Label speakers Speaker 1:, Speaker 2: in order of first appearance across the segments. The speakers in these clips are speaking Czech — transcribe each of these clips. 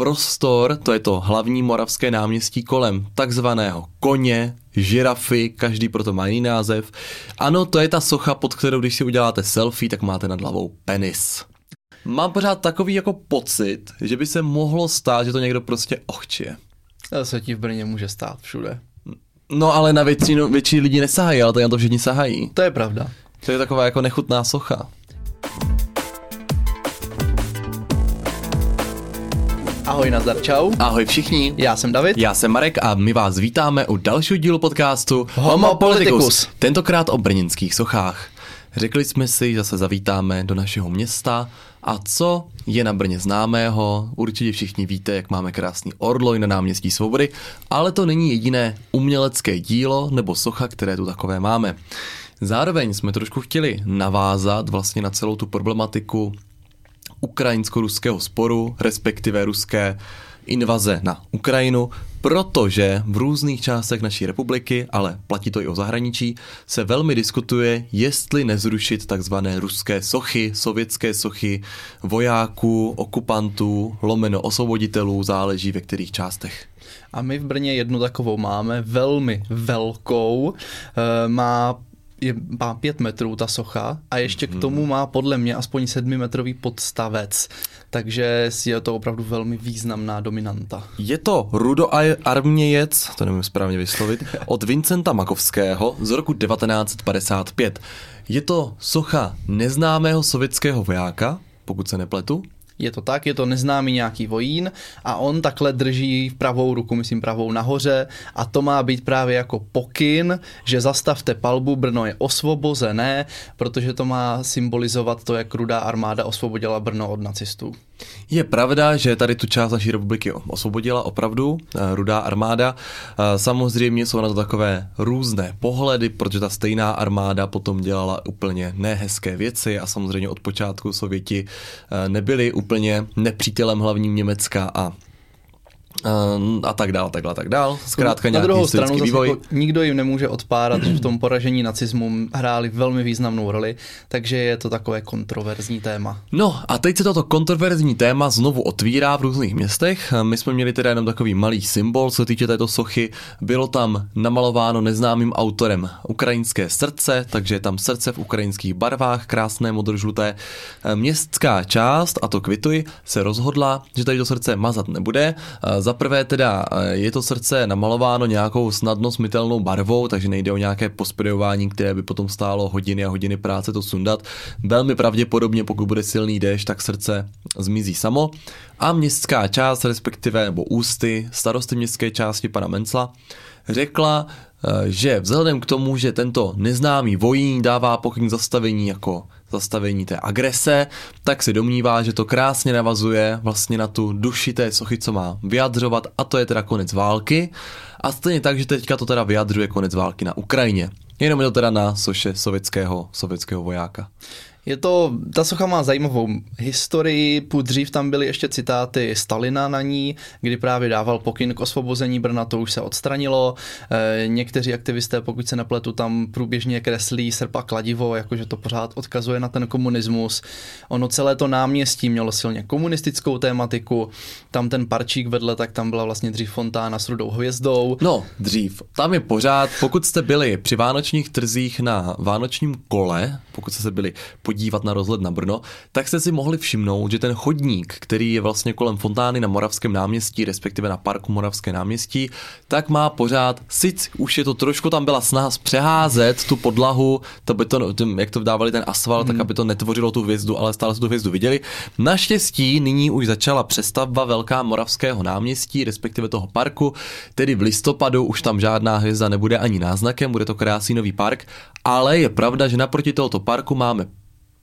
Speaker 1: prostor, to je to hlavní moravské náměstí kolem takzvaného koně, žirafy, každý proto má jiný název. Ano, to je ta socha, pod kterou když si uděláte selfie, tak máte nad hlavou penis. Mám pořád takový jako pocit, že by se mohlo stát, že to někdo prostě ochčije.
Speaker 2: To se ti v Brně může stát všude.
Speaker 1: No ale na většinu, větší lidi nesahají, ale tady na to všichni sahají.
Speaker 2: To je pravda.
Speaker 1: To je taková jako nechutná socha.
Speaker 2: Ahoj, nazdar, čau.
Speaker 1: Ahoj všichni.
Speaker 2: Já jsem David.
Speaker 1: Já jsem Marek a my vás vítáme u dalšího dílu podcastu
Speaker 2: Homo Politicus.
Speaker 1: Tentokrát o brněnských sochách. Řekli jsme si, že se zavítáme do našeho města a co je na Brně známého. Určitě všichni víte, jak máme krásný orloj na náměstí Svobody, ale to není jediné umělecké dílo nebo socha, které tu takové máme. Zároveň jsme trošku chtěli navázat vlastně na celou tu problematiku ukrajinsko-ruského sporu, respektive ruské invaze na Ukrajinu, protože v různých částech naší republiky, ale platí to i o zahraničí, se velmi diskutuje, jestli nezrušit takzvané ruské sochy, sovětské sochy vojáků, okupantů, lomeno osvoboditelů, záleží ve kterých částech.
Speaker 2: A my v Brně jednu takovou máme, velmi velkou, e, má je, má pět metrů ta socha a ještě k tomu má podle mě aspoň sedmimetrový podstavec. Takže je to opravdu velmi významná dominanta.
Speaker 1: Je to rudoarmějec, to nevím správně vyslovit, od Vincenta Makovského z roku 1955. Je to socha neznámého sovětského vojáka, pokud se nepletu,
Speaker 2: je to tak, je to neznámý nějaký vojín a on takhle drží pravou ruku, myslím pravou nahoře a to má být právě jako pokyn, že zastavte palbu, Brno je osvobozené, protože to má symbolizovat to, jak rudá armáda osvobodila Brno od nacistů.
Speaker 1: Je pravda, že tady tu část naší republiky osvobodila opravdu eh, rudá armáda. Eh, samozřejmě jsou na to takové různé pohledy, protože ta stejná armáda potom dělala úplně nehezké věci a samozřejmě od počátku Sověti eh, nebyli úplně nepřítelem hlavním Německa a a tak dál, tak dál, tak dál. Zkrátka
Speaker 2: Na druhou stranu vývoj. Jako nikdo jim nemůže odpárat, že v tom poražení nacismu hráli velmi významnou roli, takže je to takové kontroverzní téma.
Speaker 1: No a teď se toto kontroverzní téma znovu otvírá v různých městech. My jsme měli teda jenom takový malý symbol, co týče této sochy. Bylo tam namalováno neznámým autorem ukrajinské srdce, takže je tam srdce v ukrajinských barvách, krásné modrožluté. Městská část, a to kvituji, se rozhodla, že tady to srdce mazat nebude za prvé teda eh, je to srdce namalováno nějakou snadno smitelnou barvou, takže nejde o nějaké posprejování, které by potom stálo hodiny a hodiny práce to sundat. Velmi pravděpodobně, pokud bude silný déšť, tak srdce zmizí samo. A městská část, respektive nebo ústy starosty městské části pana Mencla, řekla, eh, že vzhledem k tomu, že tento neznámý vojín dává pokyn zastavení jako zastavení té agrese, tak si domnívá, že to krásně navazuje vlastně na tu duši té sochy, co má vyjadřovat a to je teda konec války. A stejně tak, že teďka to teda vyjadřuje konec války na Ukrajině. Jenom je to teda na soše sovětského, sovětského vojáka.
Speaker 2: Je to, ta socha má zajímavou historii, dřív tam byly ještě citáty Stalina na ní, kdy právě dával pokyn k osvobození Brna, to už se odstranilo. E, někteří aktivisté, pokud se nepletu, tam průběžně kreslí srpa kladivo, jakože to pořád odkazuje na ten komunismus. Ono celé to náměstí mělo silně komunistickou tématiku, tam ten parčík vedle, tak tam byla vlastně dřív fontána s rudou hvězdou.
Speaker 1: No, dřív. Tam je pořád, pokud jste byli při vánočních trzích na vánočním kole, pokud jste byli podívat na rozhled na Brno, tak jste si mohli všimnout, že ten chodník, který je vlastně kolem fontány na Moravském náměstí, respektive na parku Moravské náměstí, tak má pořád, sice už je to trošku tam byla snaha přeházet tu podlahu, to by to, jak to vdávali ten asfalt, hmm. tak aby to netvořilo tu hvězdu, ale stále se tu hvězdu viděli. Naštěstí nyní už začala přestavba velká Moravského náměstí, respektive toho parku, tedy v listopadu už tam žádná hvězda nebude ani náznakem, bude to krásný nový park, ale je pravda, že naproti tohoto parku máme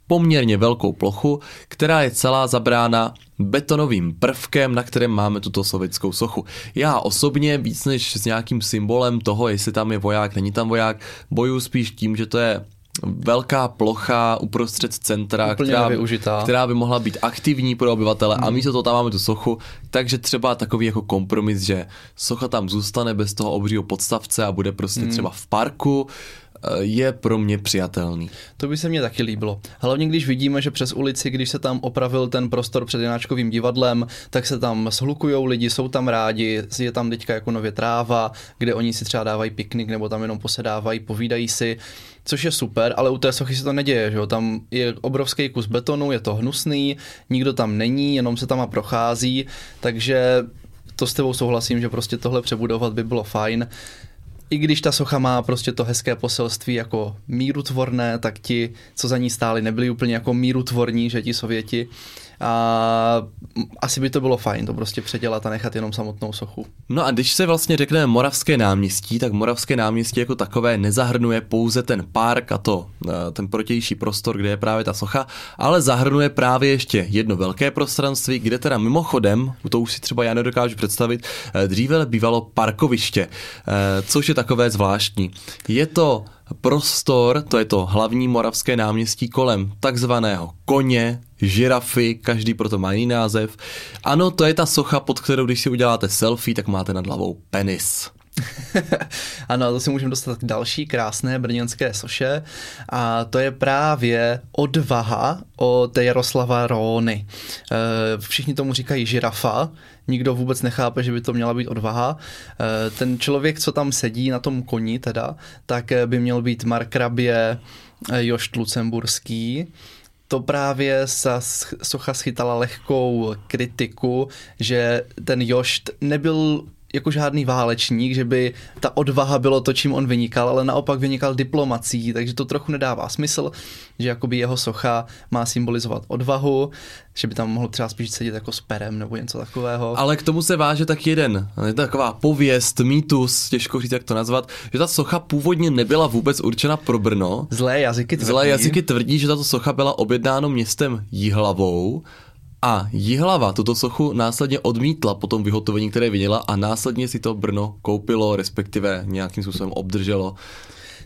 Speaker 1: poměrně velkou plochu, která je celá zabrána betonovým prvkem, na kterém máme tuto sovětskou sochu. Já osobně víc než s nějakým symbolem toho, jestli tam je voják, není tam voják, bojuju spíš tím, že to je velká plocha uprostřed centra, která, která by mohla být aktivní pro obyvatele hmm. a místo toho tam máme tu sochu, takže třeba takový jako kompromis, že socha tam zůstane bez toho obřího podstavce a bude prostě hmm. třeba v parku, je pro mě přijatelný.
Speaker 2: To by se mně taky líbilo. Hlavně když vidíme, že přes ulici, když se tam opravil ten prostor před Janáčkovým divadlem, tak se tam shlukujou lidi, jsou tam rádi, je tam teďka jako nově tráva, kde oni si třeba dávají piknik nebo tam jenom posedávají, povídají si, což je super, ale u té sochy se to neděje, že jo? tam je obrovský kus betonu, je to hnusný, nikdo tam není, jenom se tam a prochází, takže to s tebou souhlasím, že prostě tohle přebudovat by bylo fajn i když ta socha má prostě to hezké poselství jako mírutvorné, tak ti, co za ní stáli, nebyli úplně jako mírutvorní, že ti Sověti. A asi by to bylo fajn to prostě předělat a nechat jenom samotnou sochu.
Speaker 1: No a když se vlastně řekne Moravské náměstí, tak Moravské náměstí jako takové nezahrnuje pouze ten park a to, eh, ten protější prostor, kde je právě ta socha, ale zahrnuje právě ještě jedno velké prostranství, kde teda mimochodem, to už si třeba já nedokážu představit, eh, dříve bývalo parkoviště, eh, což je takové zvláštní. Je to prostor, to je to hlavní moravské náměstí kolem takzvaného koně, žirafy, každý proto má jiný název. Ano, to je ta socha, pod kterou když si uděláte selfie, tak máte nad hlavou penis.
Speaker 2: ano, to si můžeme dostat k další krásné brněnské soše a to je právě odvaha od Jaroslava Róny. E, všichni tomu říkají žirafa, nikdo vůbec nechápe, že by to měla být odvaha. E, ten člověk, co tam sedí na tom koni teda, tak by měl být Markrabě Jošt Lucemburský, to právě sa socha schytala lehkou kritiku, že ten Jošt nebyl jako žádný válečník, že by ta odvaha bylo to, čím on vynikal, ale naopak vynikal diplomací, takže to trochu nedává smysl, že jakoby jeho socha má symbolizovat odvahu, že by tam mohl třeba spíš sedět jako s perem nebo něco takového.
Speaker 1: Ale k tomu se váže tak jeden, je to taková pověst, mýtus, těžko říct, jak to nazvat, že ta socha původně nebyla vůbec určena pro Brno.
Speaker 2: Zlé jazyky tvrdí.
Speaker 1: Zlé jazyky tvrdí, že tato socha byla objednáno městem Jihlavou, a Jihlava tuto sochu následně odmítla po tom vyhotovení, které viděla a následně si to Brno koupilo, respektive nějakým způsobem obdrželo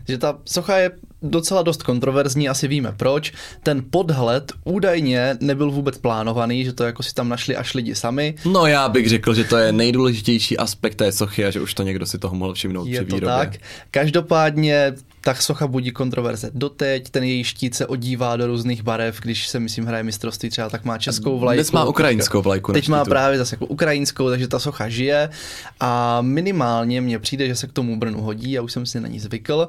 Speaker 2: že ta socha je docela dost kontroverzní, asi víme proč. Ten podhled údajně nebyl vůbec plánovaný, že to jako si tam našli až lidi sami.
Speaker 1: No já bych řekl, že to je nejdůležitější aspekt té sochy a že už to někdo si toho mohl všimnout
Speaker 2: je
Speaker 1: při
Speaker 2: to tak. Každopádně ta socha budí kontroverze doteď, ten její štít se odívá do různých barev, když se myslím hraje mistrovství třeba, tak má českou vlajku.
Speaker 1: Dnes má ukrajinskou vlajku.
Speaker 2: Teď má právě zase jako ukrajinskou, takže ta socha žije a minimálně mně přijde, že se k tomu Brnu hodí, já už jsem si na ní zvykl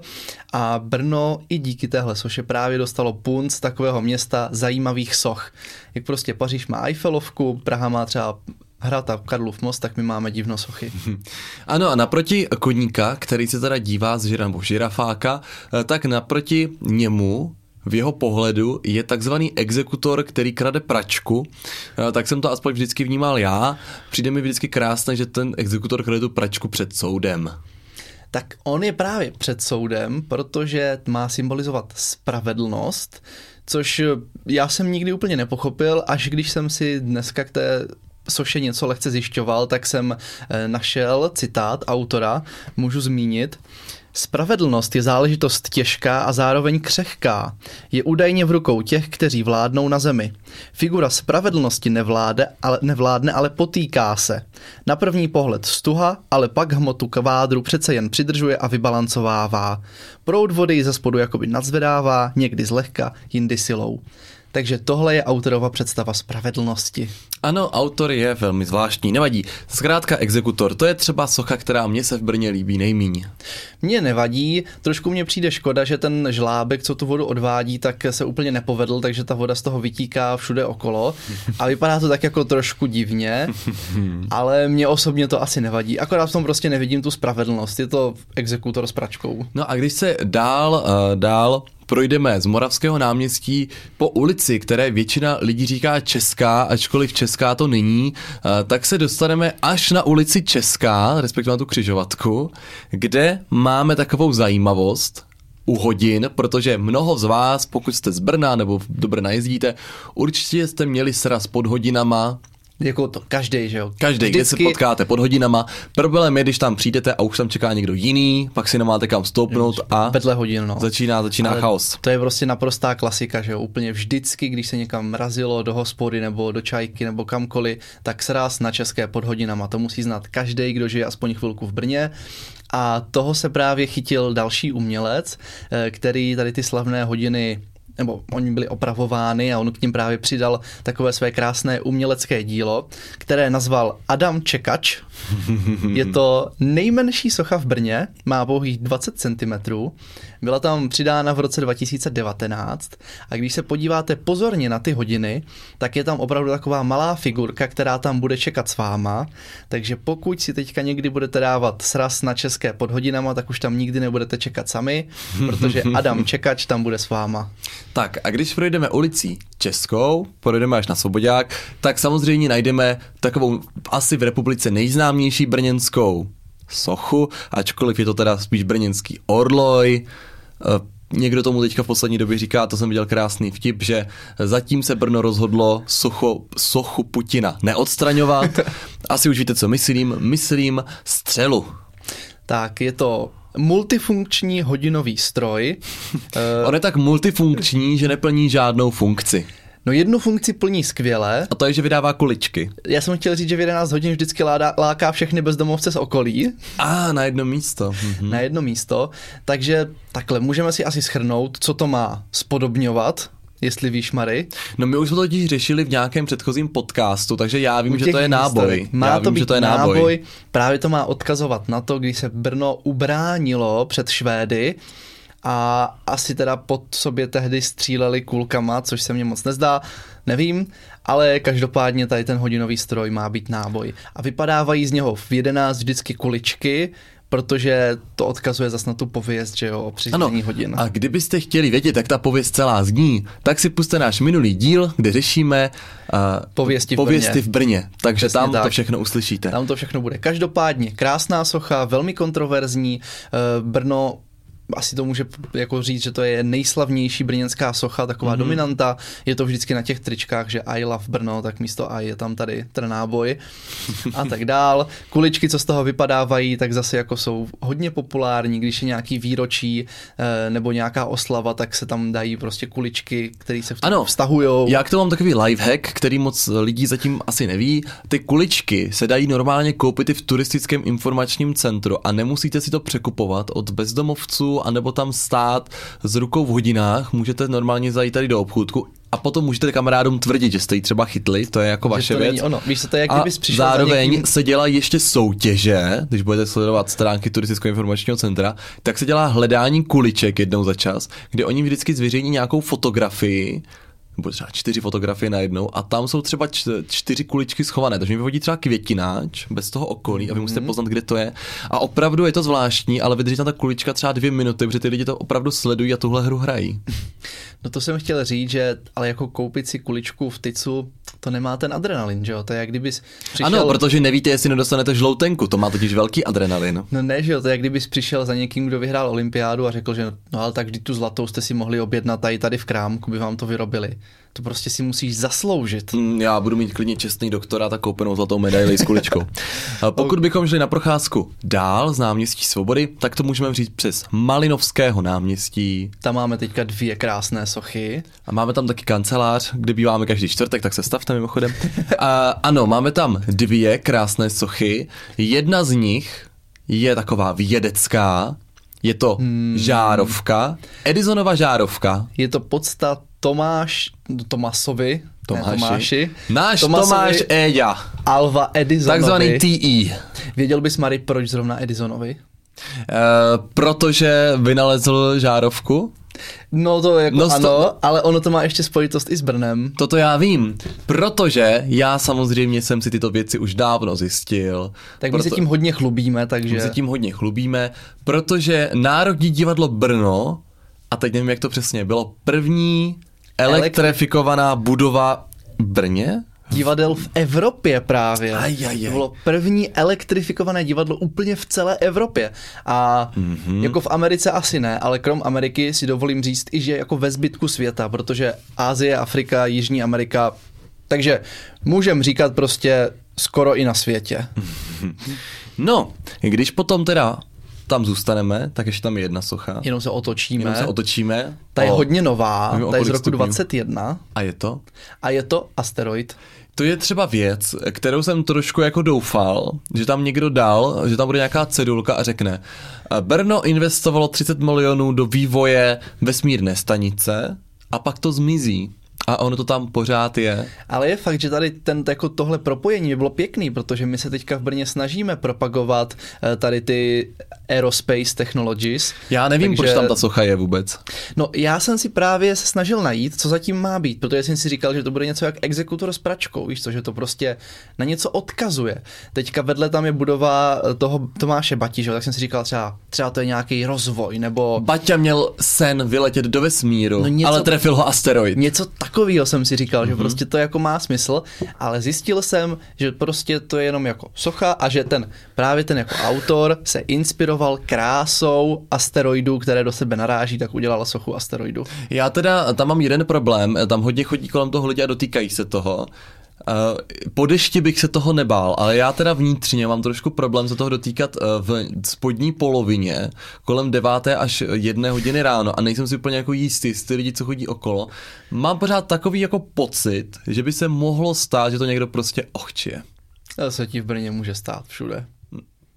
Speaker 2: a Brno i díky téhle soše právě dostalo punc takového města zajímavých soch. Jak prostě Paříž má Eiffelovku, Praha má třeba hrata Karlův most, tak my máme divno sochy.
Speaker 1: Ano a naproti koníka, který se teda dívá z žira, žirafáka, eh, tak naproti němu v jeho pohledu je takzvaný exekutor, který krade pračku, eh, tak jsem to aspoň vždycky vnímal já. Přijde mi vždycky krásné, že ten exekutor krade tu pračku před soudem
Speaker 2: tak on je právě před soudem, protože má symbolizovat spravedlnost, což já jsem nikdy úplně nepochopil, až když jsem si dneska k té soše něco lehce zjišťoval, tak jsem eh, našel citát autora, můžu zmínit, Spravedlnost je záležitost těžká a zároveň křehká. Je údajně v rukou těch, kteří vládnou na zemi. Figura spravedlnosti nevláde, ale, nevládne, ale potýká se. Na první pohled stuha, ale pak hmotu kvádru přece jen přidržuje a vybalancovává. Proud vody ze spodu jakoby nadzvedává, někdy zlehka, jindy silou. Takže tohle je autorova představa spravedlnosti.
Speaker 1: Ano, autor je velmi zvláštní, nevadí. Zkrátka exekutor, to je třeba socha, která mě se v Brně líbí nejmíň.
Speaker 2: Mně nevadí, trošku mně přijde škoda, že ten žlábek, co tu vodu odvádí, tak se úplně nepovedl, takže ta voda z toho vytíká všude okolo a vypadá to tak jako trošku divně, ale mě osobně to asi nevadí, akorát v tom prostě nevidím tu spravedlnost, je to exekutor s pračkou.
Speaker 1: No a když se dál, uh, dál projdeme z Moravského náměstí po ulici, které většina lidí říká Česká, ačkoliv Česká to není, eh, tak se dostaneme až na ulici Česká, respektive na tu křižovatku, kde máme takovou zajímavost, u hodin, protože mnoho z vás, pokud jste z Brna nebo do Brna jezdíte, určitě jste měli sraz pod hodinama,
Speaker 2: jako to, každý, že jo?
Speaker 1: Každý, kde se potkáte pod hodinama. Problém je, když tam přijdete a už tam čeká někdo jiný, pak si nemáte kam stoupnout a
Speaker 2: vedle hodin, no.
Speaker 1: začíná, začíná Ale chaos.
Speaker 2: To je prostě naprostá klasika, že jo? Úplně vždycky, když se někam mrazilo do hospody nebo do čajky nebo kamkoliv, tak sraz na české pod hodinama. To musí znát každý, kdo žije aspoň chvilku v Brně A toho se právě chytil další umělec, eh, který tady ty slavné hodiny nebo oni byli opravovány a on k ním právě přidal takové své krásné umělecké dílo, které nazval Adam Čekač. Je to nejmenší socha v Brně, má pouhých 20 cm, byla tam přidána v roce 2019 a když se podíváte pozorně na ty hodiny, tak je tam opravdu taková malá figurka, která tam bude čekat s váma, takže pokud si teďka někdy budete dávat sraz na české pod hodinama, tak už tam nikdy nebudete čekat sami, protože Adam Čekač tam bude s váma.
Speaker 1: Tak a když projdeme ulicí Českou, projdeme až na Svobodák, tak samozřejmě najdeme takovou asi v republice nejznámější brněnskou sochu, ačkoliv je to teda spíš brněnský orloj, Eh, někdo tomu teďka v poslední době říká, to jsem viděl krásný vtip, že zatím se Brno rozhodlo sochu, sochu Putina neodstraňovat. Asi už víte, co myslím. Myslím střelu.
Speaker 2: Tak je to multifunkční hodinový stroj.
Speaker 1: On je tak multifunkční, že neplní žádnou funkci.
Speaker 2: No jednu funkci plní skvěle.
Speaker 1: A to je, že vydává kuličky.
Speaker 2: Já jsem chtěl říct, že v 11 hodin vždycky láda, láká všechny bezdomovce z okolí.
Speaker 1: A na jedno místo.
Speaker 2: Mhm. Na jedno místo. Takže takhle, můžeme si asi schrnout, co to má spodobňovat, jestli víš, Mary.
Speaker 1: No my už jsme to totiž řešili v nějakém předchozím podcastu, takže já vím, že to je náboj.
Speaker 2: Má
Speaker 1: já
Speaker 2: to vím, být že to je náboj. náboj. Právě to má odkazovat na to, když se Brno ubránilo před Švédy, a asi teda pod sobě tehdy stříleli kulkama, což se mně moc nezdá, nevím, ale každopádně tady ten hodinový stroj má být náboj. A vypadávají z něho v 11 vždycky kuličky, protože to odkazuje zase na tu pověst, že jo, o přiřízení hodin.
Speaker 1: A kdybyste chtěli vědět, jak ta pověst celá zní, tak si puste náš minulý díl, kde řešíme uh,
Speaker 2: pověsti, v,
Speaker 1: pověsti
Speaker 2: Brně.
Speaker 1: v Brně. Takže Přesně tam tak. to všechno uslyšíte.
Speaker 2: Tam to všechno bude. Každopádně krásná socha, velmi kontroverzní. Uh, Brno asi to může jako říct, že to je nejslavnější brněnská socha, taková mm-hmm. dominanta. Je to vždycky na těch tričkách, že I love Brno, tak místo I je tam tady trnáboj a tak dál. Kuličky, co z toho vypadávají, tak zase jako jsou hodně populární, když je nějaký výročí eh, nebo nějaká oslava, tak se tam dají prostě kuličky, které se ano, vztahují.
Speaker 1: Já k tomu mám takový lifehack, který moc lidí zatím asi neví. Ty kuličky se dají normálně koupit i v turistickém informačním centru a nemusíte si to překupovat od bezdomovců anebo tam stát s rukou v hodinách, můžete normálně zajít tady do obchůdku a potom můžete kamarádům tvrdit, že jste ji třeba chytli, to je jako že vaše věc.
Speaker 2: Ono. Víš, to je, jak a přišel
Speaker 1: zároveň
Speaker 2: někým...
Speaker 1: se dělá ještě soutěže, když budete sledovat stránky turistického informačního centra, tak se dělá hledání kuliček jednou za čas, kde oni vždycky zveřejní nějakou fotografii nebo třeba čtyři fotografie najednou a tam jsou třeba čtyři kuličky schované, takže mi vyhodí třeba květináč bez toho okolí a vy musíte mhm. poznat, kde to je. A opravdu je to zvláštní, ale vydrží tam ta kulička třeba dvě minuty, protože ty lidi to opravdu sledují a tuhle hru hrají.
Speaker 2: No to jsem chtěl říct, že ale jako koupit si kuličku v tycu, to nemá ten adrenalin, že jo? To je jak kdybys
Speaker 1: přišel... Ano, protože nevíte, jestli nedostanete žloutenku, to má totiž velký adrenalin.
Speaker 2: No ne, že jo, to je jak kdybys přišel za někým, kdo vyhrál olympiádu a řekl, že no ale tak vždy tu zlatou jste si mohli objednat tady, tady v krámku, by vám to vyrobili. To prostě si musíš zasloužit.
Speaker 1: Mm, já budu mít klidně čestný doktorát a koupenou zlatou medaili s kuličkou. Pokud bychom šli na procházku dál z náměstí Svobody, tak to můžeme říct přes Malinovského náměstí.
Speaker 2: Tam máme teďka dvě krásné sochy.
Speaker 1: A máme tam taky kancelář, kde býváme každý čtvrtek, tak se stavte mimochodem. A, ano, máme tam dvě krásné sochy. Jedna z nich je taková vědecká, je to hmm. žárovka, Edisonova žárovka.
Speaker 2: Je to podstat Tomáš, Tomasovi, Tomáši. Ne, Tomáši.
Speaker 1: Náš Tomasovi, Tomáš Éďa.
Speaker 2: Alva Edisonovi.
Speaker 1: Takzvaný TE.
Speaker 2: Věděl bys, Mary, proč zrovna Edisonovi?
Speaker 1: Uh, protože vynalezl žárovku.
Speaker 2: No to jako no, ano, to... ale ono to má ještě spojitost i s Brnem.
Speaker 1: Toto já vím, protože já samozřejmě jsem si tyto věci už dávno zjistil.
Speaker 2: Tak
Speaker 1: proto...
Speaker 2: my se tím hodně chlubíme, takže...
Speaker 1: My se tím hodně chlubíme, protože Národní divadlo Brno, a teď nevím, jak to přesně bylo, první elektrifikovaná budova v Brně?
Speaker 2: divadel v Evropě právě.
Speaker 1: Aj, aj, aj.
Speaker 2: To bylo první elektrifikované divadlo úplně v celé Evropě. A mm-hmm. jako v Americe asi ne, ale krom Ameriky si dovolím říct i, že jako ve zbytku světa, protože Ázie, Afrika, Jižní Amerika, takže můžem říkat prostě skoro i na světě.
Speaker 1: No, když potom teda tam zůstaneme, tak ještě tam je jedna socha.
Speaker 2: Jenom se otočíme.
Speaker 1: Jenom se otočíme.
Speaker 2: Ta je
Speaker 1: o-
Speaker 2: hodně nová, ta je z roku
Speaker 1: stupňů.
Speaker 2: 21
Speaker 1: A je to?
Speaker 2: a je to asteroid.
Speaker 1: To je třeba věc, kterou jsem trošku jako doufal, že tam někdo dal, že tam bude nějaká cedulka a řekne "Eh, Brno investovalo 30 milionů do vývoje vesmírné stanice a pak to zmizí. A ono to tam pořád je.
Speaker 2: Ale je fakt, že tady ten, jako tohle propojení by bylo pěkný, protože my se teďka v Brně snažíme propagovat eh, tady ty aerospace technologies.
Speaker 1: Já nevím,
Speaker 2: Takže-
Speaker 1: proč tam ta socha je vůbec.
Speaker 2: No já jsem si právě se snažil najít, co zatím má být, protože jsem si říkal, že to bude něco jak exekutor s pračkou, víš co, že to prostě na něco odkazuje. Teďka vedle tam je budova eh, toho Tomáše Bati, že? tak jsem si říkal třeba, třeba to je nějaký rozvoj, nebo
Speaker 1: Baťa měl sen vyletět do vesmíru,
Speaker 2: No něco-
Speaker 1: ale trefil ho asteroid.
Speaker 2: Něco takového jsem si říkal,
Speaker 1: Mhm.
Speaker 2: že prostě to jako má smysl, ale zjistil jsem, že prostě to je jenom jako socha a že ten právě ten jako autor se inspiroval krásou asteroidů, které do sebe naráží, tak udělal sochu asteroidu.
Speaker 1: Já teda tam mám jeden problém, tam hodně chodí kolem toho lidi a dotýkají se toho. Uh, po dešti bych se toho nebál, ale já teda vnitřně mám trošku problém se toho dotýkat uh, v spodní polovině kolem deváté až jedné hodiny ráno a nejsem si úplně jako jistý, jestli ty lidi, co chodí okolo. Mám pořád takový jako pocit, že by se mohlo stát, že to někdo prostě ochčije.
Speaker 2: To se ti v Brně může stát všude.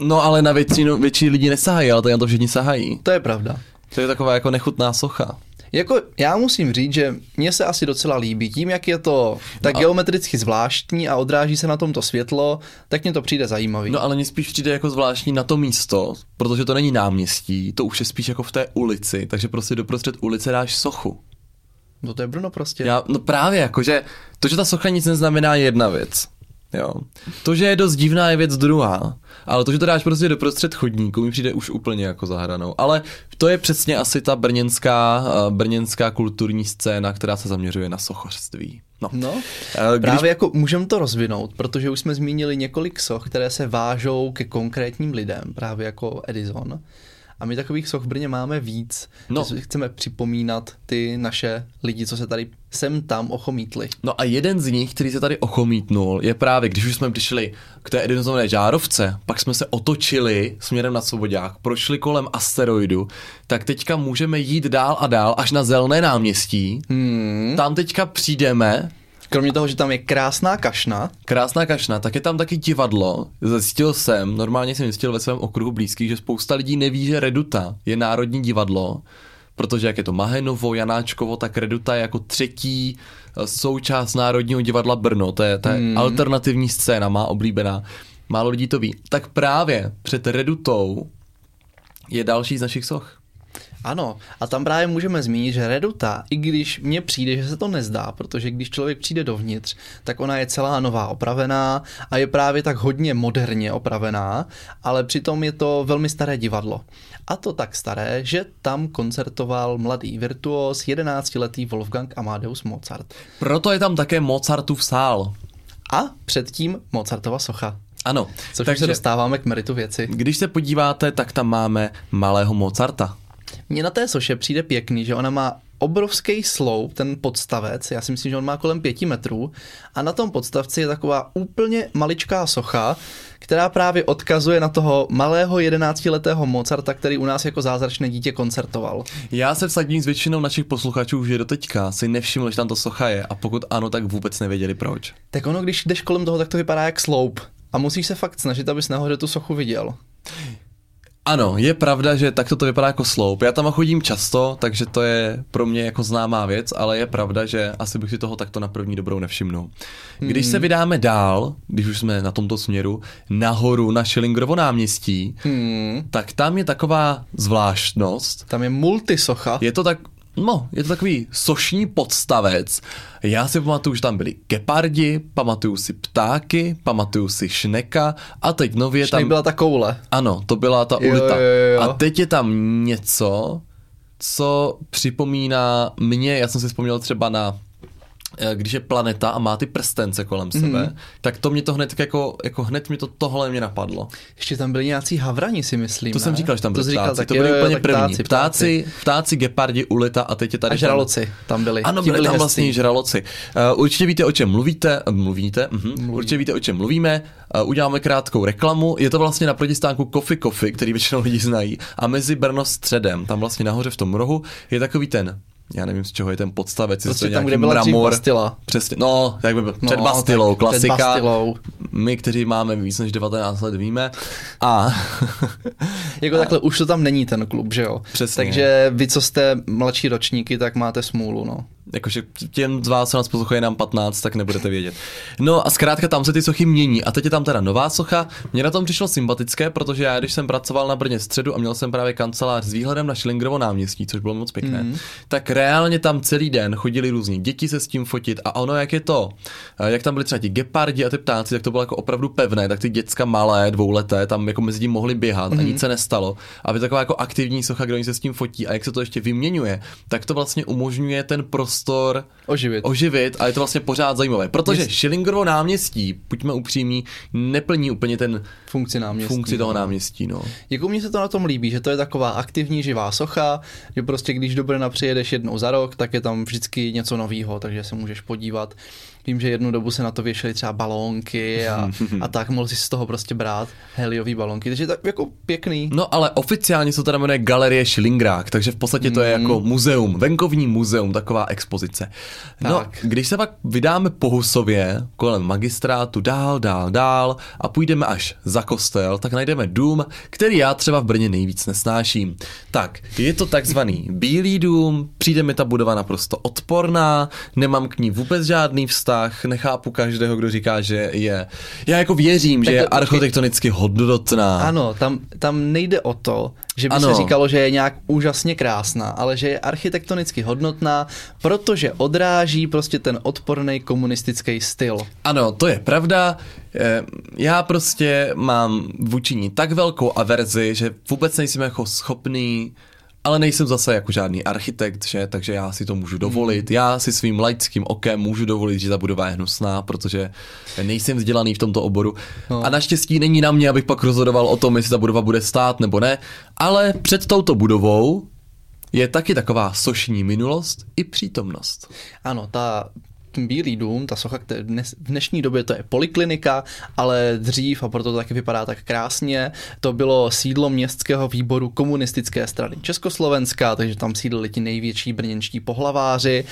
Speaker 1: No ale na většinu, větší lidi nesahají, ale tady na to všichni sahají.
Speaker 2: To je pravda.
Speaker 1: To je taková jako nechutná socha.
Speaker 2: Jako já musím říct, že mně se asi docela líbí. Tím, jak je to tak
Speaker 1: No a-
Speaker 2: geometricky zvláštní a odráží se na tomto světlo, tak mně to přijde zajímavý.
Speaker 1: No ale mně spíš přijde jako zvláštní na to místo, protože to není náměstí, to už je spíš jako v té ulici, takže prostě doprostřed ulice dáš sochu.
Speaker 2: no to je Brno prostě.
Speaker 1: Já, no právě, jakože to, že ta socha nic neznamená je jedna věc. Jo. To, že je dost divná, je věc druhá. Ale to, že to dáš prostě doprostřed chodníku, mi přijde už úplně jako zahranou. Ale to je přesně asi ta brněnská, eh, brněnská kulturní scéna, která se zaměřuje na sochařství. No.
Speaker 2: No,
Speaker 1: Eh, Když
Speaker 2: Právě jako můžeme to rozvinout, protože už jsme zmínili několik soch, které se vážou ke konkrétním lidem, právě jako Edison. A my takových soch v Brně máme víc.
Speaker 1: No.
Speaker 2: Chceme připomínat ty naše lidi, co se tady sem tam ochomítli.
Speaker 1: No a jeden z nich, který se tady ochomítnul, je právě, když už jsme přišli k té Edisonové žárovce, pak jsme se otočili směrem na Svobodák, prošli kolem asteroidu, tak teďka můžeme jít dál a dál až na Zelené náměstí.
Speaker 2: Hmm.
Speaker 1: Tam teďka přijdeme,
Speaker 2: Kromě toho, že tam je krásná kašna,
Speaker 1: krásná kašna, tak je tam taky divadlo. Zjistil jsem, normálně jsem zjistil ve svém okruhu blízkých, že spousta lidí neví, že Reduta je národní divadlo, protože jak je to Mahenovo, Janáčkovo, tak Reduta je jako třetí eh, součást Národního divadla Brno. To je, to je hmm. alternativní scéna, má oblíbená. Málo lidí to ví. Tak právě před Redutou je další z našich soch.
Speaker 2: Ano, a tam právě můžeme zmínit, že Reduta, i když mně přijde, že se to nezdá, protože když člověk přijde dovnitř, tak ona je celá nová opravená a je právě tak hodně moderně opravená, ale přitom je to velmi staré divadlo. A to tak staré, že tam koncertoval mladý virtuos, 11-letý Wolfgang Amadeus Mozart.
Speaker 1: Proto je tam také Mozartův sál.
Speaker 2: A předtím Mozartova socha.
Speaker 1: Ano,
Speaker 2: Což Takže... se dostáváme k meritu věci.
Speaker 1: když se podíváte, tak tam máme malého Mozarta.
Speaker 2: Mně na té soše přijde pěkný, že ona má obrovský sloup, ten podstavec, já si myslím, že on má kolem pěti metrů a na tom podstavci je taková úplně maličká socha, která právě odkazuje na toho malého jedenáctiletého Mozarta, který u nás jako zázračné dítě koncertoval.
Speaker 1: Já se vsadím s většinou našich posluchačů, že doteďka si nevšiml, že tam to socha je a pokud ano, tak vůbec nevěděli proč.
Speaker 2: Tak ono, když jdeš kolem toho, tak to vypadá jak sloup a musíš se fakt snažit, abys nahoře tu sochu viděl.
Speaker 1: Ano, je pravda, že takto to vypadá jako sloup. Já tam chodím často, takže to je pro mě jako známá věc, ale je pravda, že asi bych si toho takto na první dobrou nevšimnul. Když se vydáme dál, když už jsme na tomto směru, nahoru na Schillingrovo náměstí,
Speaker 2: Hmm,
Speaker 1: tak tam je taková zvláštnost.
Speaker 2: tam je multisocha.
Speaker 1: Je to tak, no, je to takový sošní podstavec. Já si pamatuju, že tam byli gepardi, pamatuju si ptáky, pamatuju si šneka a teď nově
Speaker 2: Tam
Speaker 1: tam...
Speaker 2: byla ta koule.
Speaker 1: Ano, to byla ta
Speaker 2: Jo,
Speaker 1: ulita.
Speaker 2: jo, jo, jo.
Speaker 1: A teď je tam něco, co připomíná mě, já jsem si vzpomněl třeba na když je planeta a má ty prstence kolem
Speaker 2: Mhm.
Speaker 1: sebe, mm. tak to mě to hned jako, jako hned mě to tohle mě napadlo.
Speaker 2: Ještě tam byli nějací havrani, si myslím.
Speaker 1: To
Speaker 2: ne?
Speaker 1: jsem říkal, že tam byli
Speaker 2: to jsi říkal,
Speaker 1: ptáci,
Speaker 2: tak
Speaker 1: to byli
Speaker 2: jo,
Speaker 1: úplně první.
Speaker 2: Ptáci,
Speaker 1: Ptáci, ptáci, gepardi, ulita a teď je tady
Speaker 2: A žraloci tam byli.
Speaker 1: Ano,
Speaker 2: Ti
Speaker 1: byli tam
Speaker 2: hezcí.
Speaker 1: vlastně i žraloci. Uh, určitě víte, o čem mluvíte. Mluvíte? Uh-huh. Určitě víte, o čem mluvíme. Uh, uděláme krátkou reklamu. Je to vlastně na protistánku Coffee Coffee, který většinou lidi znají. A mezi Brno středem, tam vlastně nahoře v tom rohu, je takový ten já nevím, z čeho je ten podstavec, jestli
Speaker 2: Prostě
Speaker 1: to je
Speaker 2: tam, kde byla
Speaker 1: mramor.
Speaker 2: Bastila.
Speaker 1: Přesně, no, tak by byl.
Speaker 2: No,
Speaker 1: Před Bastilou,
Speaker 2: tak
Speaker 1: klasika.
Speaker 2: Před Bastilou.
Speaker 1: My, kteří máme víc než 19 let, víme. A
Speaker 2: Jako takhle, už to tam není ten klub, že jo?
Speaker 1: Přesně.
Speaker 2: Takže vy, co jste mladší ročníky, tak máte smůlu, no.
Speaker 1: Jakože těm z vás, co nás poslouchají nám 15, tak nebudete vědět. No a zkrátka tam se ty sochy mění a teď je tam teda nová socha. Mně na tom přišlo sympatické, protože já, když jsem pracoval na Brně středu a měl jsem právě kancelář s výhledem na Šlingrovo náměstí, což bylo moc pěkné, mm. tak reálně tam celý den chodili různí děti se s tím fotit a ono, jak je to, eh, jak tam byli třeba ti gepardi a ty ptáci, tak to bylo jako opravdu pevné, tak ty děcka malé, dvouleté, tam jako mezi tím mohli běhat mm. a nic se nestalo. A taková jako aktivní socha, kde oni se s tím fotí a jak se to ještě vyměňuje, tak to vlastně umožňuje ten prostor
Speaker 2: Oživit.
Speaker 1: oživit a je to vlastně pořád zajímavé, protože
Speaker 2: Jest-
Speaker 1: Schillingerovo náměstí, buďme upřímní, neplní úplně ten
Speaker 2: Funkci náměstí.
Speaker 1: funkci toho
Speaker 2: no.
Speaker 1: náměstí, no.
Speaker 2: Jako mně se to na tom líbí, že to je taková aktivní živá socha, že prostě když do Brna přijedeš jednou za rok, tak je tam vždycky něco nového, takže se můžeš podívat. Vím, že jednu dobu se na to věšely třeba balónky a, a tak mohl si z toho prostě brát heliový balónky, takže tak jako pěkný.
Speaker 1: No ale oficiálně se to teda jmenuje Galerie Schillingrák, takže v podstatě to je jako muzeum, venkovní muzeum, taková expozice. No,
Speaker 2: Tak.
Speaker 1: když se pak vydáme po Husově kolem magistrátu dál, dál, dál a půjdeme až za kostel, tak najdeme dům, který já třeba v Brně nejvíc nesnáším. Tak, je to takzvaný Bílý dům, přijde mi ta budova naprosto odporná, nemám k ní vůbec žádný vztah, nechápu každého, kdo říká, že je. Já jako věřím, že
Speaker 2: Tak
Speaker 1: je
Speaker 2: to- počkej.
Speaker 1: architektonicky hodnotná.
Speaker 2: Ano, tam, tam nejde o to, že by
Speaker 1: Ano.
Speaker 2: se říkalo, že je nějak úžasně krásná, ale že je architektonicky hodnotná, protože odráží prostě ten odporný komunistický styl.
Speaker 1: Ano, to je pravda. Eh, Já prostě mám vůči ní tak velkou averzi, že vůbec nejsem jako schopný ale nejsem zase jako žádný architekt, že? takže já si to můžu dovolit. Já si svým laickým okem můžu dovolit, že ta budova je hnusná, protože nejsem vzdělaný v tomto oboru. No. A naštěstí není na mě, abych pak rozhodoval o tom, jestli ta budova bude stát nebo ne. Ale před touto budovou je taky taková sošní minulost i přítomnost.
Speaker 2: Ano, ta ten Bílý dům, ta socha, které dnes, v dnešní době to je poliklinika, ale dřív, a proto to taky vypadá tak krásně, to bylo sídlo městského výboru komunistické strany Československa, takže tam sídlili ti největší brněnští pohlaváři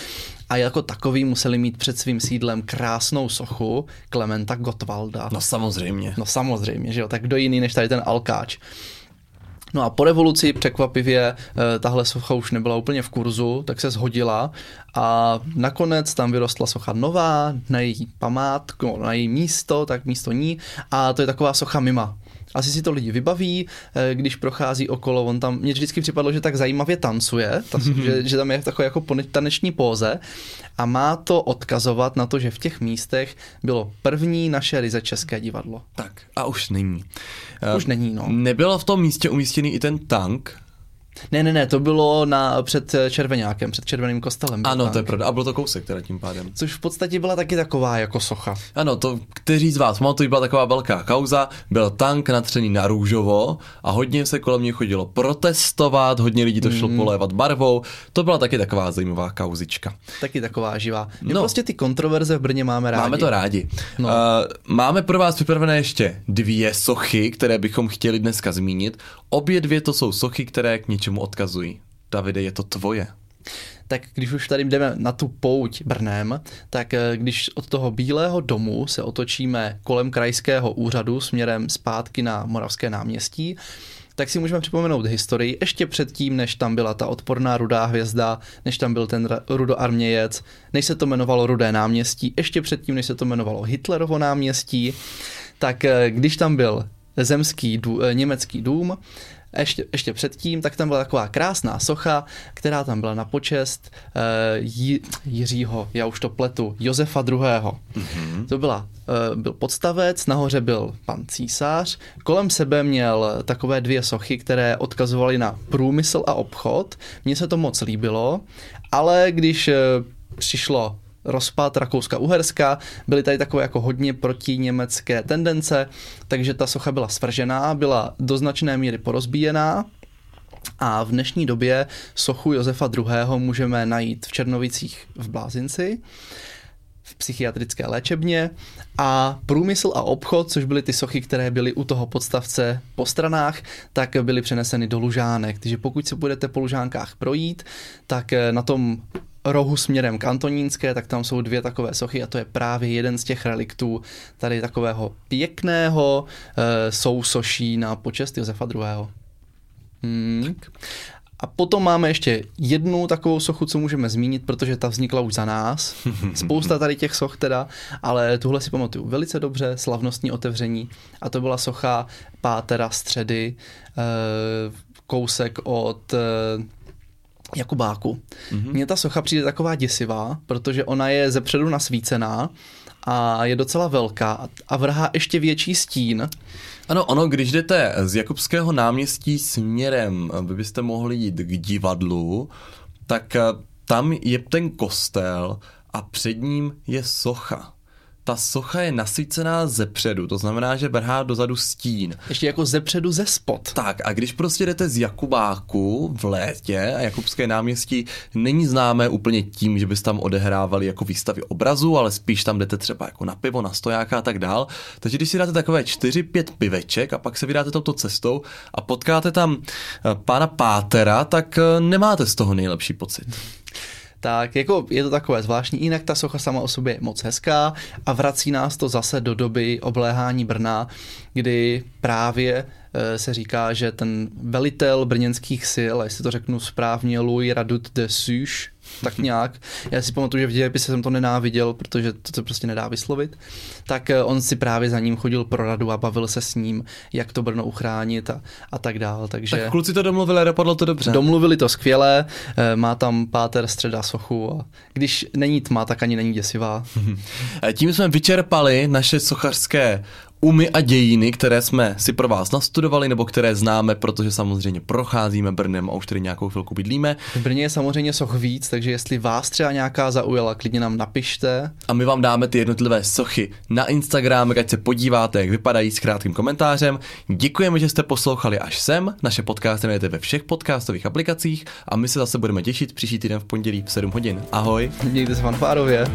Speaker 2: a jako takový museli mít před svým sídlem krásnou sochu Klementa Gottwalda.
Speaker 1: No samozřejmě.
Speaker 2: No samozřejmě, že jo, tak kdo jiný než tady ten Alkáč. No a po revoluci překvapivě eh, tahle socha už nebyla úplně v kurzu, tak se zhodila a nakonec tam vyrostla socha nová na její památku, na její místo, tak místo ní a to je taková socha Mima. Asi si to lidi vybaví, eh, když prochází okolo, on tam, mně vždycky připadlo, že tak zajímavě tancuje, ta, že, že tam je v takové jako taneční póze a má to odkazovat na to, že v těch místech bylo první naše ryze české divadlo.
Speaker 1: Tak a už není.
Speaker 2: Už není, no.
Speaker 1: Nebyl v tom místě umístěný i ten tank?
Speaker 2: Ne, ne, ne, to bylo na, před Červenákem, před Červeným kostelem.
Speaker 1: Ano,
Speaker 2: tank.
Speaker 1: to je pravda. A byl to kousek teda tím pádem.
Speaker 2: Což v podstatě byla taky taková jako socha.
Speaker 1: Ano, to kteří z vás pamatují, byla taková velká kauza, byl tank natřený na růžovo a hodně se kolem něj chodilo protestovat, hodně lidí to šlo
Speaker 2: Mhm.
Speaker 1: polévat barvou, to byla taky taková zajímavá kauzička.
Speaker 2: Taky taková živá. My
Speaker 1: No.
Speaker 2: prostě ty kontroverze v Brně máme rádi.
Speaker 1: Máme to rádi.
Speaker 2: No.
Speaker 1: Uh, máme pro vás připravené ještě dvě sochy, které bychom chtěli dneska zmínit. Obě dvě to jsou sochy, které k něčemu odkazují. Davide, je to tvoje.
Speaker 2: Tak když už tady jdeme na tu pouť Brnem, tak eh, když od toho Bílého domu se otočíme kolem krajského úřadu směrem zpátky na Moravské náměstí, tak si můžeme připomenout historii ještě předtím, než tam byla ta odporná rudá hvězda, než tam byl ten rudoarmějec, než se to jmenovalo Rudé náměstí, ještě předtím, než se to jmenovalo Hitlerovo náměstí, tak eh, když tam byl zemský dů, eh, německý dům, ještě, ještě předtím, tak tam byla taková krásná socha, která tam byla na počest uh, Jí, Jiřího, já už to pletu, Josefa II. Mm-hmm. To byla, uh, byl podstavec, nahoře byl pan císař, kolem sebe měl takové dvě sochy, které odkazovaly na průmysl a obchod. Mně se to moc líbilo, ale když uh, přišlo rozpad Rakouska-Uherska, byly tady takové jako hodně protiněmecké tendence, takže ta socha byla svržená, byla do značné míry porozbíjená, a v dnešní době sochu Josefa II. můžeme najít v Černovicích v Blázinci v psychiatrické léčebně a průmysl a obchod, což byly ty sochy, které byly u toho podstavce po stranách, tak byly přeneseny do Lužánek. Takže pokud se budete po Lužánkách projít, tak na tom rohu směrem k Antonínské, tak tam jsou dvě takové sochy a to je právě jeden z těch reliktů tady takového pěkného e, sousoší na počest Josefa II. Hmm. A potom máme ještě jednu takovou sochu, co můžeme zmínit, protože ta vznikla už za nás. Spousta tady těch soch teda, ale tuhle si pamatuju velice dobře, slavnostní otevření. A to byla socha Pátera středy, eh, kousek od eh, Jakubáku. Mm-hmm. Mně ta socha přijde taková děsivá, protože ona je zepředu nasvícená a je docela velká a vrhá ještě větší stín.
Speaker 1: Ano, ono, když jdete z Jakubského náměstí směrem, vy byste mohli jít k divadlu, tak eh, tam je ten kostel a před ním je socha ta socha je nasycená ze předu, to znamená, že vrhá dozadu stín.
Speaker 2: Ještě jako ze předu ze spod.
Speaker 1: Tak a když prostě jdete z Jakubáku v létě a Jakubské náměstí není známé úplně tím, že byste tam odehrávali jako výstavy obrazu, ale spíš tam jdete třeba jako na pivo, na stojáka a tak dál. Takže když si dáte takové 4-5 piveček a pak se vydáte touto cestou a potkáte tam eh, pána Pátera, tak eh, nemáte z toho nejlepší pocit
Speaker 2: tak jako je to takové zvláštní. Jinak ta socha sama o sobě je moc hezká a vrací nás to zase do doby obléhání Brna, kdy právě eh, se říká, že ten velitel brněnských sil, jestli to řeknu správně, Louis Radut de Suche, tak nějak. Já si pamatuju, že v dějepise jsem to nenáviděl, protože to se prostě nedá vyslovit. Tak eh, on si právě za ním chodil pro radu a bavil se s ním, jak to Brno uchránit a, a tak dál. Takže
Speaker 1: tak kluci to domluvili, dopadlo to dobře.
Speaker 2: Domluvili to skvěle, eh, má tam páter středa sochu a když není tma, tak ani není děsivá.
Speaker 1: Tím jsme vyčerpali naše sochařské umy a dějiny, které jsme si pro vás nastudovali, nebo které známe, protože samozřejmě procházíme Brnem a už tady nějakou chvilku bydlíme.
Speaker 2: V Brně je samozřejmě soch víc, takže jestli vás třeba nějaká zaujala, klidně nám napište.
Speaker 1: A my vám dáme ty jednotlivé sochy na Instagram, ať se podíváte, jak vypadají s krátkým komentářem. Děkujeme, že jste poslouchali až sem. Naše podcasty najdete ve všech podcastových aplikacích a my se zase budeme těšit příští týden v pondělí v 7 hodin. Ahoj.
Speaker 2: Mějte se fanfárově.